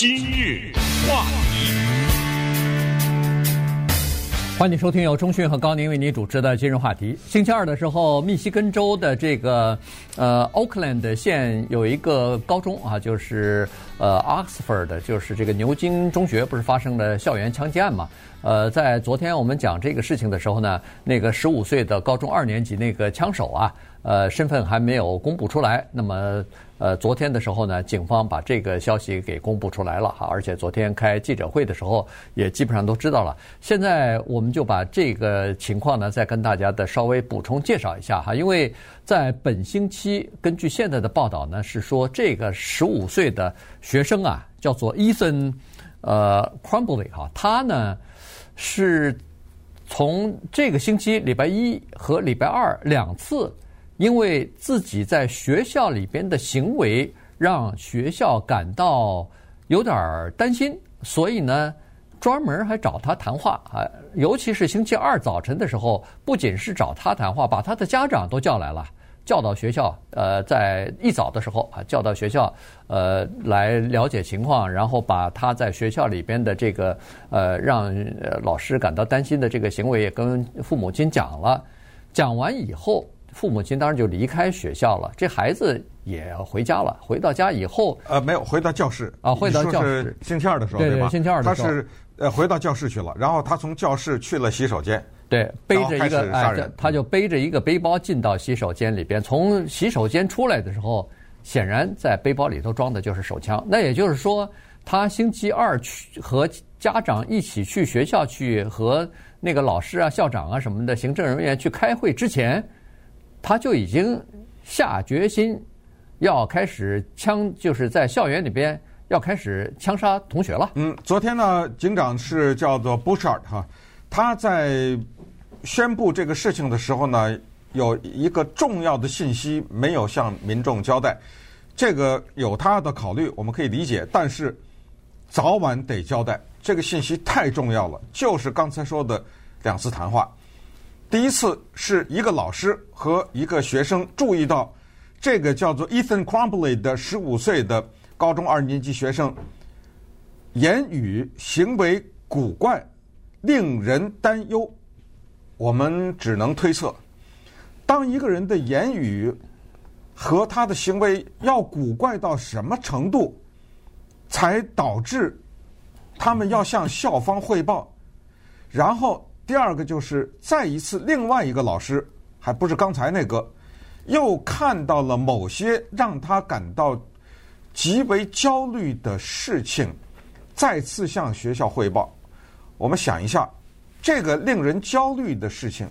今日话题，欢迎收听由中讯和高宁为您主持的今日话题。星期二的时候，密西根州的这个呃 Oakland 县有一个高中啊，就是呃 Oxford，就是这个牛津中学，不是发生了校园枪击案嘛？呃，在昨天我们讲这个事情的时候呢，那个十五岁的高中二年级那个枪手啊，呃，身份还没有公布出来。那么。呃，昨天的时候呢，警方把这个消息给公布出来了哈，而且昨天开记者会的时候也基本上都知道了。现在我们就把这个情况呢，再跟大家的稍微补充介绍一下哈，因为在本星期，根据现在的报道呢，是说这个十五岁的学生啊，叫做 Ethan 呃 Crumbley 哈，他呢是从这个星期礼拜一和礼拜二两次。因为自己在学校里边的行为让学校感到有点担心，所以呢，专门还找他谈话啊。尤其是星期二早晨的时候，不仅是找他谈话，把他的家长都叫来了，叫到学校，呃，在一早的时候啊，叫到学校，呃，来了解情况，然后把他在学校里边的这个呃让老师感到担心的这个行为也跟父母亲讲了。讲完以后。父母亲当然就离开学校了，这孩子也回家了。回到家以后，呃，没有回到教室啊，回到教室。星期二的时候，对对吧？星期二的时候，他是呃回到教室去了，然后他从教室去了洗手间，对，背着一个哎，他就背着一个背包进到洗手间里边。从洗手间出来的时候，显然在背包里头装的就是手枪。那也就是说，他星期二去和家长一起去学校去和那个老师啊、校长啊什么的行政人员去开会之前。他就已经下决心要开始枪，就是在校园里边要开始枪杀同学了。嗯，昨天呢，警长是叫做 Bushard 哈，他在宣布这个事情的时候呢，有一个重要的信息没有向民众交代，这个有他的考虑，我们可以理解，但是早晚得交代，这个信息太重要了，就是刚才说的两次谈话。第一次是一个老师和一个学生注意到这个叫做 Ethan Crumbly 的十五岁的高中二年级学生言语行为古怪，令人担忧。我们只能推测，当一个人的言语和他的行为要古怪到什么程度，才导致他们要向校方汇报，然后。第二个就是再一次，另外一个老师，还不是刚才那个，又看到了某些让他感到极为焦虑的事情，再次向学校汇报。我们想一下，这个令人焦虑的事情，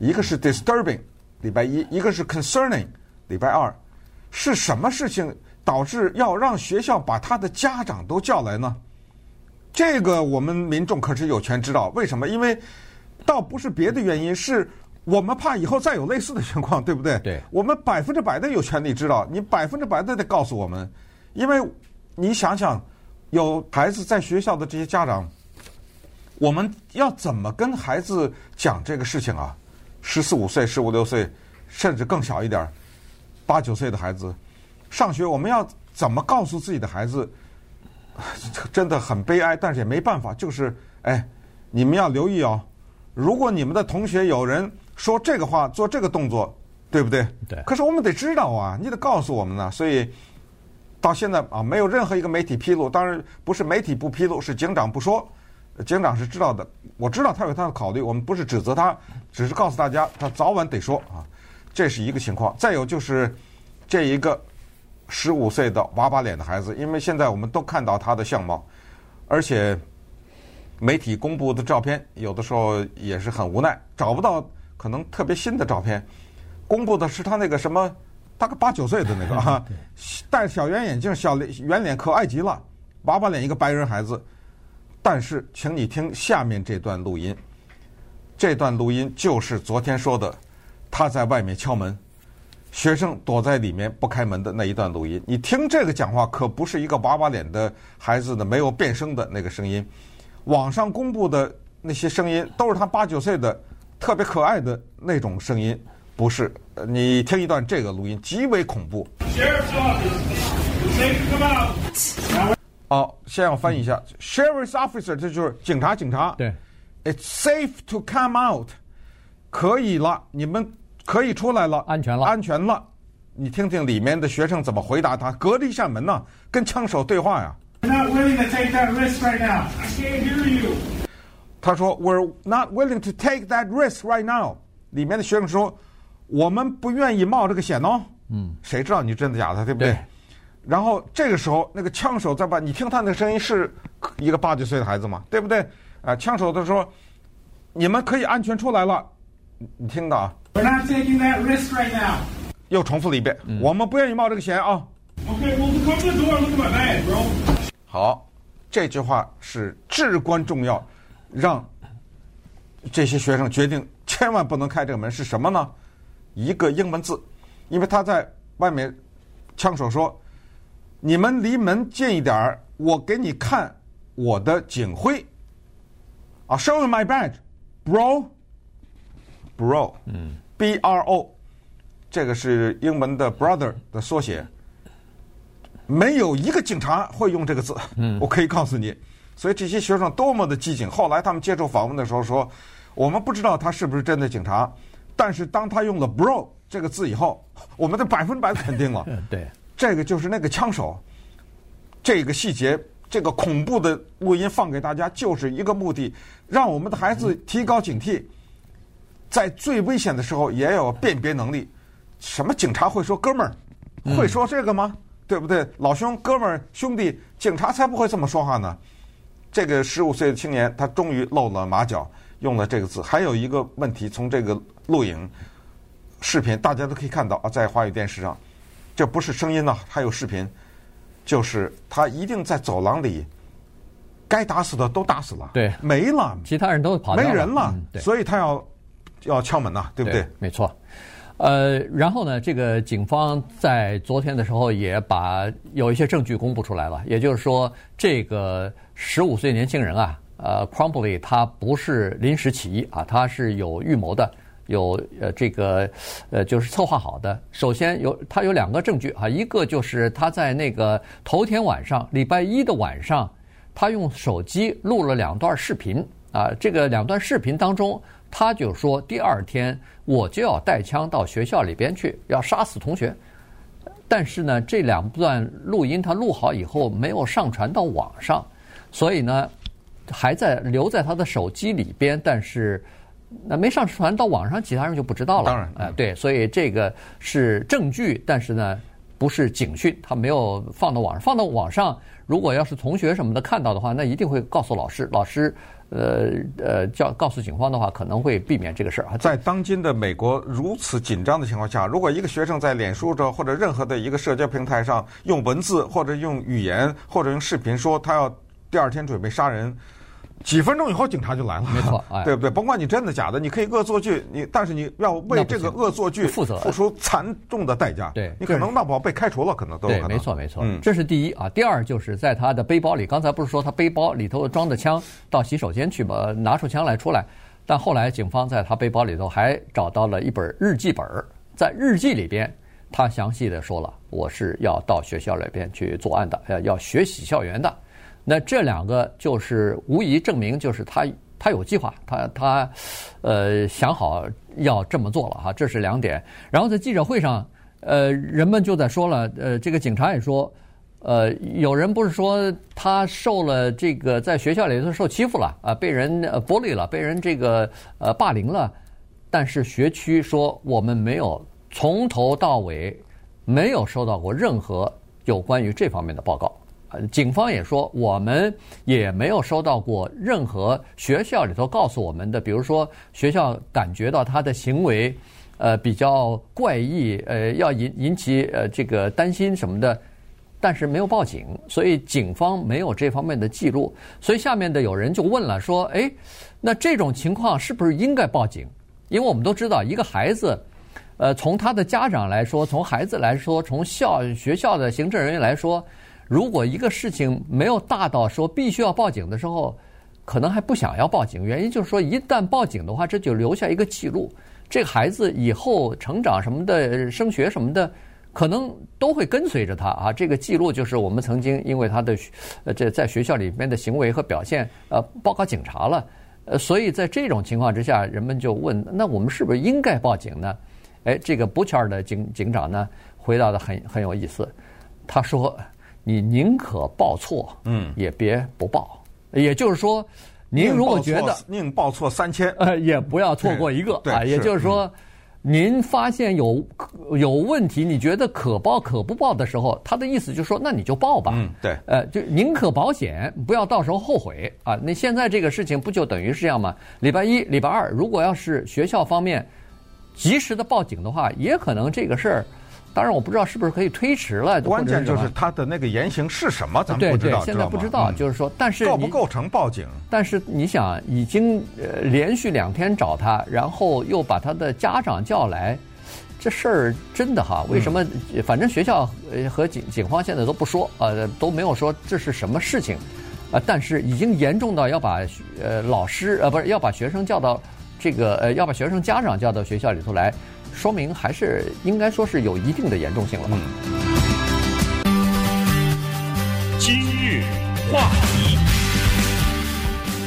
一个是 disturbing，礼拜一；一个是 concerning，礼拜二，是什么事情导致要让学校把他的家长都叫来呢？这个我们民众可是有权知道，为什么？因为倒不是别的原因，是我们怕以后再有类似的情况，对不对？对。我们百分之百的有权利知道，你百分之百的得告诉我们，因为你想想，有孩子在学校的这些家长，我们要怎么跟孩子讲这个事情啊？十四五岁、十五六岁，甚至更小一点，八九岁的孩子上学，我们要怎么告诉自己的孩子？真的很悲哀，但是也没办法。就是，哎，你们要留意哦。如果你们的同学有人说这个话、做这个动作，对不对？对。可是我们得知道啊，你得告诉我们呢。所以到现在啊，没有任何一个媒体披露。当然不是媒体不披露，是警长不说。警长是知道的，我知道他有他的考虑。我们不是指责他，只是告诉大家，他早晚得说啊。这是一个情况。再有就是这一个。十五岁的娃娃脸的孩子，因为现在我们都看到他的相貌，而且媒体公布的照片有的时候也是很无奈，找不到可能特别新的照片，公布的是他那个什么大概八九岁的那个 啊，戴小圆眼镜、小圆脸，可爱极了，娃娃脸一个白人孩子。但是，请你听下面这段录音，这段录音就是昨天说的，他在外面敲门。学生躲在里面不开门的那一段录音，你听这个讲话可不是一个娃娃脸的孩子的没有变声的那个声音，网上公布的那些声音都是他八九岁的特别可爱的那种声音，不是。你听一段这个录音，极为恐怖。哦，先要翻译一下，sheriff's officer 这就是警察，警察。对，It's safe to come out，可以了，你们可以出来了，安全了安全了。你听听里面的学生怎么回答他，隔着一扇门呢，跟枪手对话呀。We're not willing to take that risk right now. I can't hear you. 他说：“We're not willing to take that risk right now。”里面的学生说：“我们不愿意冒这个险哦。”嗯，谁知道你真的假的，对不对？对然后这个时候，那个枪手在把你听他那个声音是一个八九岁的孩子嘛，对不对？啊，枪手他说：“你们可以安全出来了。”你听到啊？We're not taking that risk right now. 又重复了一遍：“我们不愿意冒这个险啊。” Okay, well, come to the door look at my bag, bro. 好，这句话是至关重要，让这些学生决定千万不能开这个门是什么呢？一个英文字，因为他在外面，枪手说：“你们离门近一点儿，我给你看我的警徽。”啊，Show me my badge, bro. Bro，嗯，B R O，这个是英文的 brother 的缩写。没有一个警察会用这个字，嗯，我可以告诉你。所以这些学生多么的机警。后来他们接受访问的时候说：“我们不知道他是不是真的警察，但是当他用了 ‘bro’ 这个字以后，我们都百分百肯定了。”对，这个就是那个枪手。这个细节，这个恐怖的录音放给大家，就是一个目的，让我们的孩子提高警惕，在最危险的时候也有辨别能力。什么警察会说“哥们儿”，会说这个吗？对不对？老兄、哥们儿、兄弟，警察才不会这么说话呢。这个十五岁的青年，他终于露了马脚，用了这个字。还有一个问题，从这个录影视频，大家都可以看到啊，在华语电视上，这不是声音呢，还有视频，就是他一定在走廊里，该打死的都打死了，对，没了，其他人都跑掉了，没人了，嗯所以他要要敲门呐、对不对？没错。呃，然后呢，这个警方在昨天的时候也把有一些证据公布出来了，也就是说，这个十五岁年轻人啊，呃，Crumbly 他不是临时起意啊，他是有预谋的，有呃这个呃就是策划好的。首先有他有两个证据啊，一个就是他在那个头天晚上，礼拜一的晚上，他用手机录了两段视频啊，这个两段视频当中。他就说，第二天我就要带枪到学校里边去，要杀死同学。但是呢，这两段录音他录好以后没有上传到网上，所以呢，还在留在他的手机里边。但是那没上传到网上，其他人就不知道了。当然，哎，对，所以这个是证据，但是呢，不是警讯，他没有放到网上。放到网上，如果要是同学什么的看到的话，那一定会告诉老师，老师。呃呃，叫告诉警方的话，可能会避免这个事儿。在当今的美国如此紧张的情况下，如果一个学生在脸书上或者任何的一个社交平台上用文字或者用语言或者用视频说他要第二天准备杀人，几分钟以后警察就来了。没错，哎、对不对？甭管你真的假的，你可以恶作剧，你但是你要为这个恶作剧负责，付出惨重的代价。对，你可能闹不好被开除了，可能都有可能。对，没错没错。嗯，这是第一啊。第二就是在他的背包里，刚才不是说他背包里头装的枪到洗手间去吗？拿出枪来出来，但后来警方在他背包里头还找到了一本日记本，在日记里边，他详细的说了，我是要到学校里边去作案的，要要学习校园的。那这两个就是无疑证明，就是他他有计划，他他呃想好要这么做了哈，这是两点。然后在记者会上，呃，人们就在说了，呃，这个警察也说，呃，有人不是说他受了这个在学校里头受欺负了啊，被人 bully 了，被人这个呃霸凌了，但是学区说我们没有从头到尾没有收到过任何有关于这方面的报告。呃，警方也说，我们也没有收到过任何学校里头告诉我们的，比如说学校感觉到他的行为，呃，比较怪异，呃，要引引起呃这个担心什么的，但是没有报警，所以警方没有这方面的记录。所以下面的有人就问了，说，哎，那这种情况是不是应该报警？因为我们都知道，一个孩子，呃，从他的家长来说，从孩子来说，从校学校的行政人员来说。如果一个事情没有大到说必须要报警的时候，可能还不想要报警。原因就是说，一旦报警的话，这就留下一个记录。这个孩子以后成长什么的、升学什么的，可能都会跟随着他啊。这个记录就是我们曾经因为他的呃这在学校里面的行为和表现呃报告警察了，呃，所以在这种情况之下，人们就问：那我们是不是应该报警呢？哎，这个 Butcher 的警警长呢回答的很很有意思，他说：“你宁可报错，嗯，也别不报。也就是说，您如果觉得宁报错三千，呃，也不要错过一个啊。也就是说。嗯”您发现有有问题，你觉得可报可不报的时候，他的意思就是说，那你就报吧。嗯，对。呃，就宁可保险，不要到时候后悔啊。那现在这个事情不就等于是这样吗？礼拜一、礼拜二，如果要是学校方面及时的报警的话，也可能这个事儿。当然，我不知道是不是可以推迟了。关键就是他的那个言行是什么，咱们不知道。对对，现在不知道，就是说，但是构不构成报警？但是你想，已经呃连续两天找他，然后又把他的家长叫来，这事儿真的哈？为什么？反正学校呃和警警方现在都不说，呃都没有说这是什么事情，啊，但是已经严重到要把呃老师呃不是要把学生叫到这个呃要把学生家长叫到学校里头来。说明还是应该说是有一定的严重性了吧。今日话题，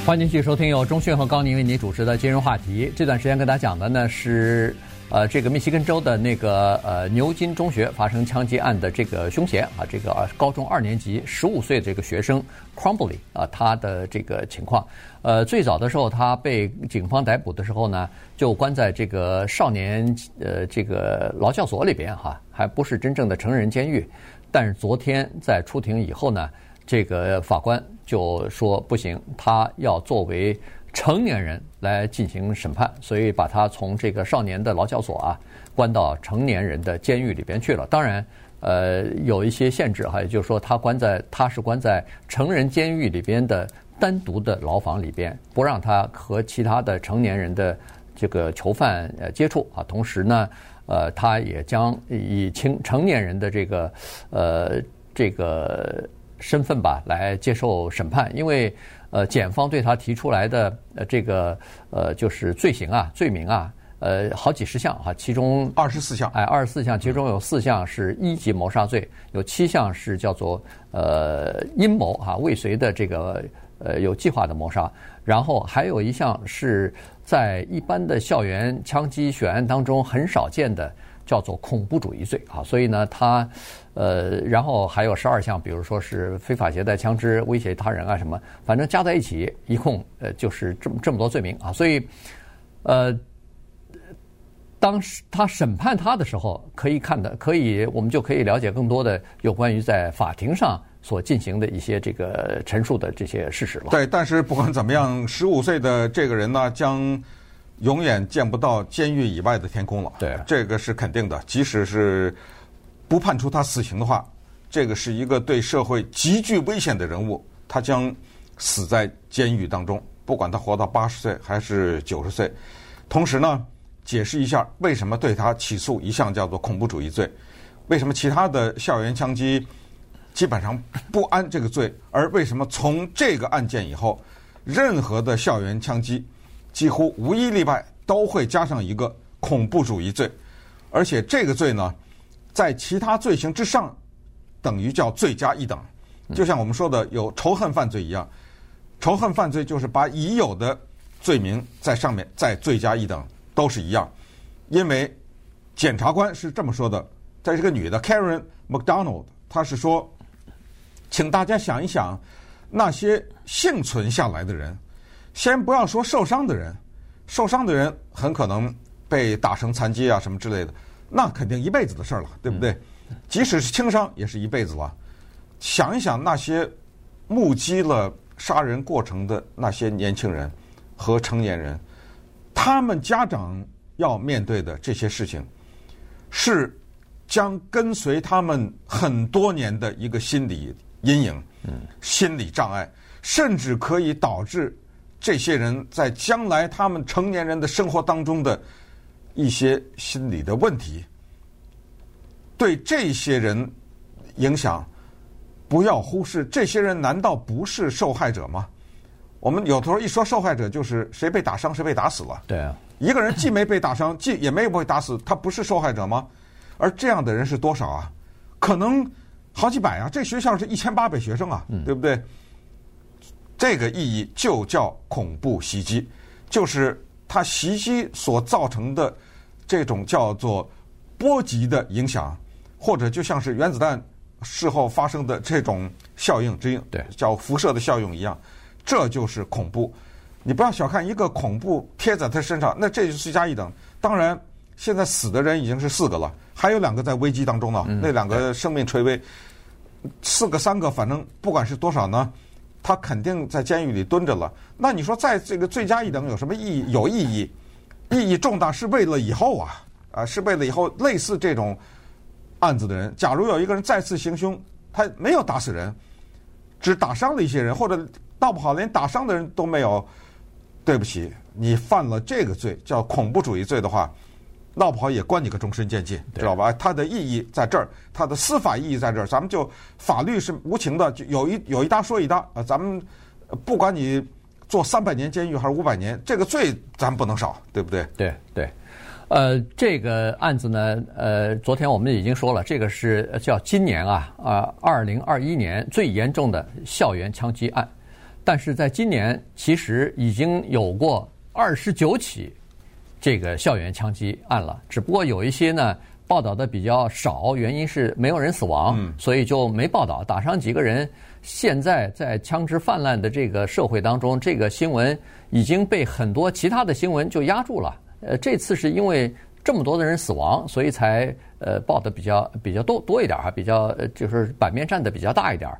欢迎继续收听由钟讯和高宁为您主持的今日话题。这段时间跟大家讲的呢是。呃，这个密西根州的那个呃牛津中学发生枪击案的这个凶嫌啊，这个高中二年级十五岁这个学生 Crumbley 啊，他的这个情况，呃，最早的时候他被警方逮捕的时候呢，就关在这个少年呃这个劳教所里边哈，还不是真正的成人监狱。但是昨天在出庭以后呢，这个法官就说不行，他要作为。成年人来进行审判，所以把他从这个少年的劳教所啊关到成年人的监狱里边去了。当然，呃，有一些限制哈，也就是说，他关在他是关在成人监狱里边的单独的牢房里边，不让他和其他的成年人的这个囚犯呃接触啊。同时呢，呃，他也将以青成年人的这个呃这个身份吧来接受审判，因为。呃，检方对他提出来的呃这个呃就是罪行啊、罪名啊，呃好几十项哈，其中二十四项，哎，二十四项，其中有四项是一级谋杀罪，有七项是叫做呃阴谋哈，未遂的这个呃有计划的谋杀，然后还有一项是在一般的校园枪击血案当中很少见的。叫做恐怖主义罪啊，所以呢，他呃，然后还有十二项，比如说是非法携带枪支、威胁他人啊什么，反正加在一起，一共呃就是这么这么多罪名啊。所以，呃，当时他审判他的时候，可以看的，可以我们就可以了解更多的有关于在法庭上所进行的一些这个陈述的这些事实了。对，但是不管怎么样，十五岁的这个人呢，将。永远见不到监狱以外的天空了。对，这个是肯定的。即使是不判处他死刑的话，这个是一个对社会极具危险的人物，他将死在监狱当中，不管他活到八十岁还是九十岁。同时呢，解释一下为什么对他起诉一项叫做恐怖主义罪，为什么其他的校园枪击基本上不安这个罪，而为什么从这个案件以后，任何的校园枪击。几乎无一例外都会加上一个恐怖主义罪，而且这个罪呢，在其他罪行之上，等于叫罪加一等。就像我们说的有仇恨犯罪一样，仇恨犯罪就是把已有的罪名在上面再罪加一等，都是一样。因为检察官是这么说的，在这个女的 Karen McDonald，她是说，请大家想一想，那些幸存下来的人。先不要说受伤的人，受伤的人很可能被打成残疾啊什么之类的，那肯定一辈子的事儿了，对不对？即使是轻伤，也是一辈子了。想一想那些目击了杀人过程的那些年轻人和成年人，他们家长要面对的这些事情，是将跟随他们很多年的一个心理阴影、心理障碍，甚至可以导致。这些人在将来他们成年人的生活当中的一些心理的问题，对这些人影响，不要忽视。这些人难道不是受害者吗？我们有时候一说受害者，就是谁被打伤，谁被打死了。对啊，一个人既没被打伤，既也没有被打死，他不是受害者吗？而这样的人是多少啊？可能好几百啊！这学校是一千八百学生啊，对不对？这个意义就叫恐怖袭击，就是它袭击所造成的这种叫做波及的影响，或者就像是原子弹事后发生的这种效应之应，对，叫辐射的效应一样，这就是恐怖。你不要小看一个恐怖贴在他身上，那这就是罪加一等。当然，现在死的人已经是四个了，还有两个在危机当中呢，那两个生命垂危，四个三个，反正不管是多少呢。他肯定在监狱里蹲着了。那你说，在这个罪加一等有什么意义？有意义，意义重大，是为了以后啊，啊，是为了以后类似这种案子的人，假如有一个人再次行凶，他没有打死人，只打伤了一些人，或者闹不好连打伤的人都没有，对不起，你犯了这个罪，叫恐怖主义罪的话。闹不好也关你个终身监禁，知道吧？它的意义在这儿，它的司法意义在这儿。咱们就法律是无情的，就有一有一搭说一搭啊。咱们不管你坐三百年监狱还是五百年，这个罪咱不能少，对不对？对对。呃，这个案子呢，呃，昨天我们已经说了，这个是叫今年啊啊，二零二一年最严重的校园枪击案。但是在今年，其实已经有过二十九起。这个校园枪击案了，只不过有一些呢报道的比较少，原因是没有人死亡，嗯、所以就没报道。打伤几个人，现在在枪支泛滥的这个社会当中，这个新闻已经被很多其他的新闻就压住了。呃，这次是因为这么多的人死亡，所以才呃报的比较比较多多一点哈，比较就是版面占的比较大一点儿。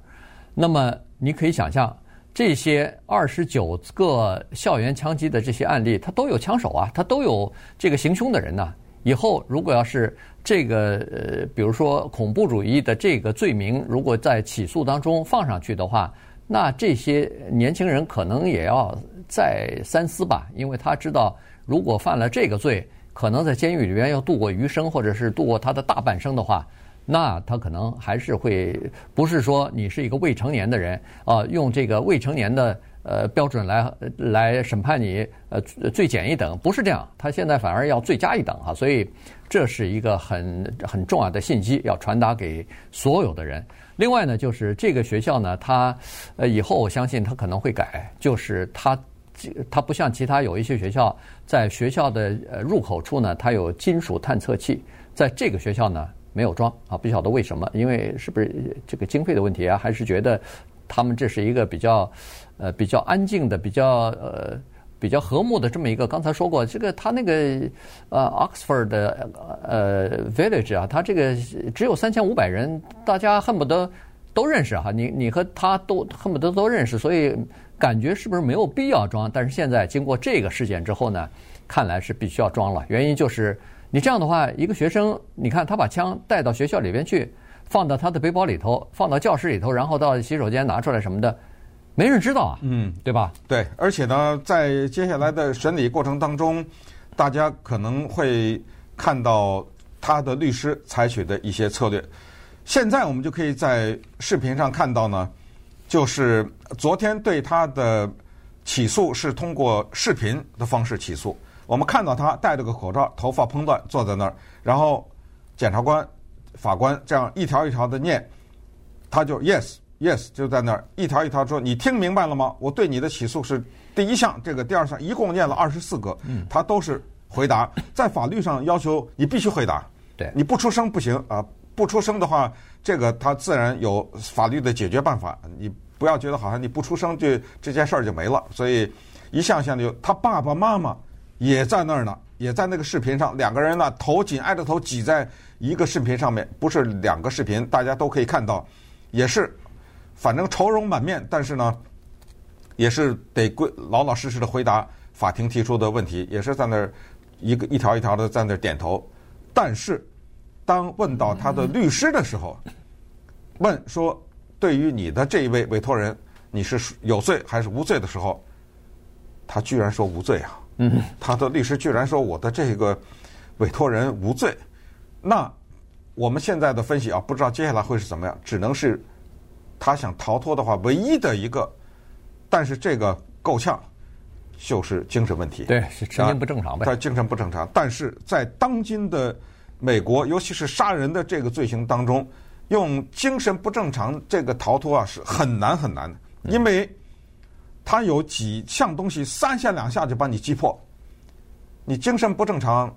那么你可以想象。这些二十九个校园枪击的这些案例，他都有枪手啊，他都有这个行凶的人呐。以后如果要是这个呃，比如说恐怖主义的这个罪名，如果在起诉当中放上去的话，那这些年轻人可能也要再三思吧，因为他知道，如果犯了这个罪，可能在监狱里边要度过余生，或者是度过他的大半生的话。那他可能还是会不是说你是一个未成年的人啊，用这个未成年的呃标准来来审判你呃最减一等，不是这样，他现在反而要罪加一等啊，所以这是一个很很重要的信息要传达给所有的人。另外呢，就是这个学校呢，它呃以后我相信它可能会改，就是它它不像其他有一些学校，在学校的呃入口处呢，它有金属探测器，在这个学校呢。没有装啊，不晓得为什么？因为是不是这个经费的问题啊？还是觉得他们这是一个比较呃比较安静的、比较呃比较和睦的这么一个？刚才说过，这个他那个呃 Oxford 的呃 Village 啊，他这个只有三千五百人，大家恨不得都认识哈。你你和他都恨不得都认识，所以感觉是不是没有必要装？但是现在经过这个事件之后呢，看来是必须要装了。原因就是。你这样的话，一个学生，你看他把枪带到学校里边去，放到他的背包里头，放到教室里头，然后到洗手间拿出来什么的，没人知道啊，嗯，对吧？对，而且呢，在接下来的审理过程当中，大家可能会看到他的律师采取的一些策略。现在我们就可以在视频上看到呢，就是昨天对他的起诉是通过视频的方式起诉。我们看到他戴着个口罩，头发蓬乱，坐在那儿，然后检察官、法官这样一条一条的念，他就 yes yes 就在那儿一条一条说：“你听明白了吗？我对你的起诉是第一项，这个第二项，一共念了二十四个，他都是回答。在法律上要求你必须回答，对，你不出声不行啊！不出声的话，这个他自然有法律的解决办法。你不要觉得好像你不出声就这件事儿就没了。所以一项项的，他爸爸妈妈。也在那儿呢，也在那个视频上，两个人呢头紧挨着头挤在一个视频上面，不是两个视频，大家都可以看到，也是，反正愁容满面，但是呢，也是得归老老实实的回答法庭提出的问题，也是在那儿一个一条一条的在那儿点头，但是当问到他的律师的时候，问说对于你的这一位委托人，你是有罪还是无罪的时候，他居然说无罪啊。嗯，他的律师居然说我的这个委托人无罪，那我们现在的分析啊，不知道接下来会是怎么样，只能是他想逃脱的话，唯一的一个，但是这个够呛，就是精神问题，对，是神经不正常呗，他精神不正常，但是在当今的美国，尤其是杀人的这个罪行当中，用精神不正常这个逃脱啊是很难很难的，因为他有几项东西三下两下就把你击破。你精神不正常，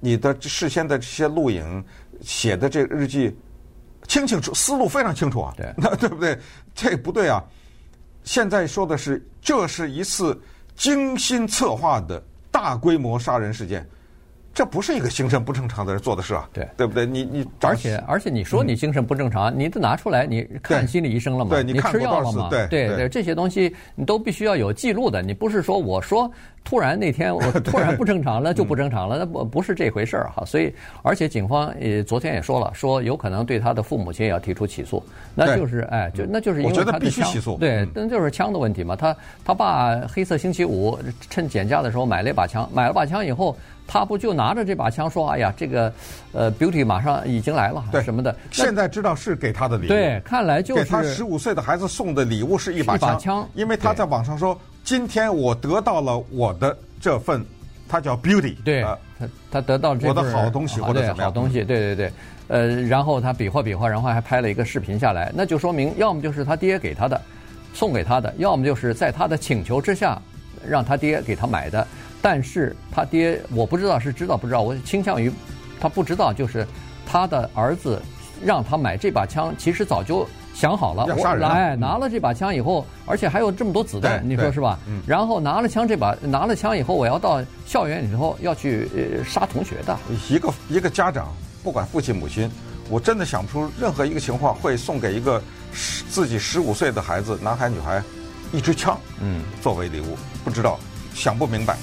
你的事先的这些录影写的这日记清清楚，思路非常清楚啊，对，那对不对？这不对啊！现在说的是，这是一次精心策划的大规模杀人事件。这不是一个精神不正常的人做的事啊，对对不对？你你而且而且你说你精神不正常，你得拿出来，你看心理医生了吗？你吃药了吗？对对对，这些东西你都必须要有记录的。你不是说我说突然那天 我突然不正常了就不正常了，那不不是这回事儿哈。所以而且警方也昨天也说了，说有可能对他的父母亲也要提出起诉，那就是哎就那就是因为他的枪，对，那就是枪的问题嘛。他他爸黑色星期五趁减价的时候买了一把枪，买了把枪以后。他不就拿着这把枪说：“哎呀，这个，呃，Beauty 马上已经来了，对什么的。”现在知道是给他的礼物。对，看来就是给他十五岁的孩子送的礼物是一把枪。一把枪，因为他在网上说：“今天我得到了我的这份，他叫 Beauty。”对，他他得到这我的好东西或者怎么样？好东西，对对对，呃，然后他比划比划，然后还拍了一个视频下来，那就说明要么就是他爹给他的，送给他的，要么就是在他的请求之下，让他爹给他买的。但是他爹，我不知道是知道不知道，我倾向于他不知道，就是他的儿子让他买这把枪，其实早就想好了。我来拿了这把枪以后，而且还有这么多子弹，你说是吧？然后拿了枪这把拿了枪以后，我要到校园里头要去杀同学的。一个一个家长，不管父亲母亲，我真的想不出任何一个情况会送给一个十自己十五岁的孩子，男孩女孩，一支枪，嗯，作为礼物，不知道，想不明白。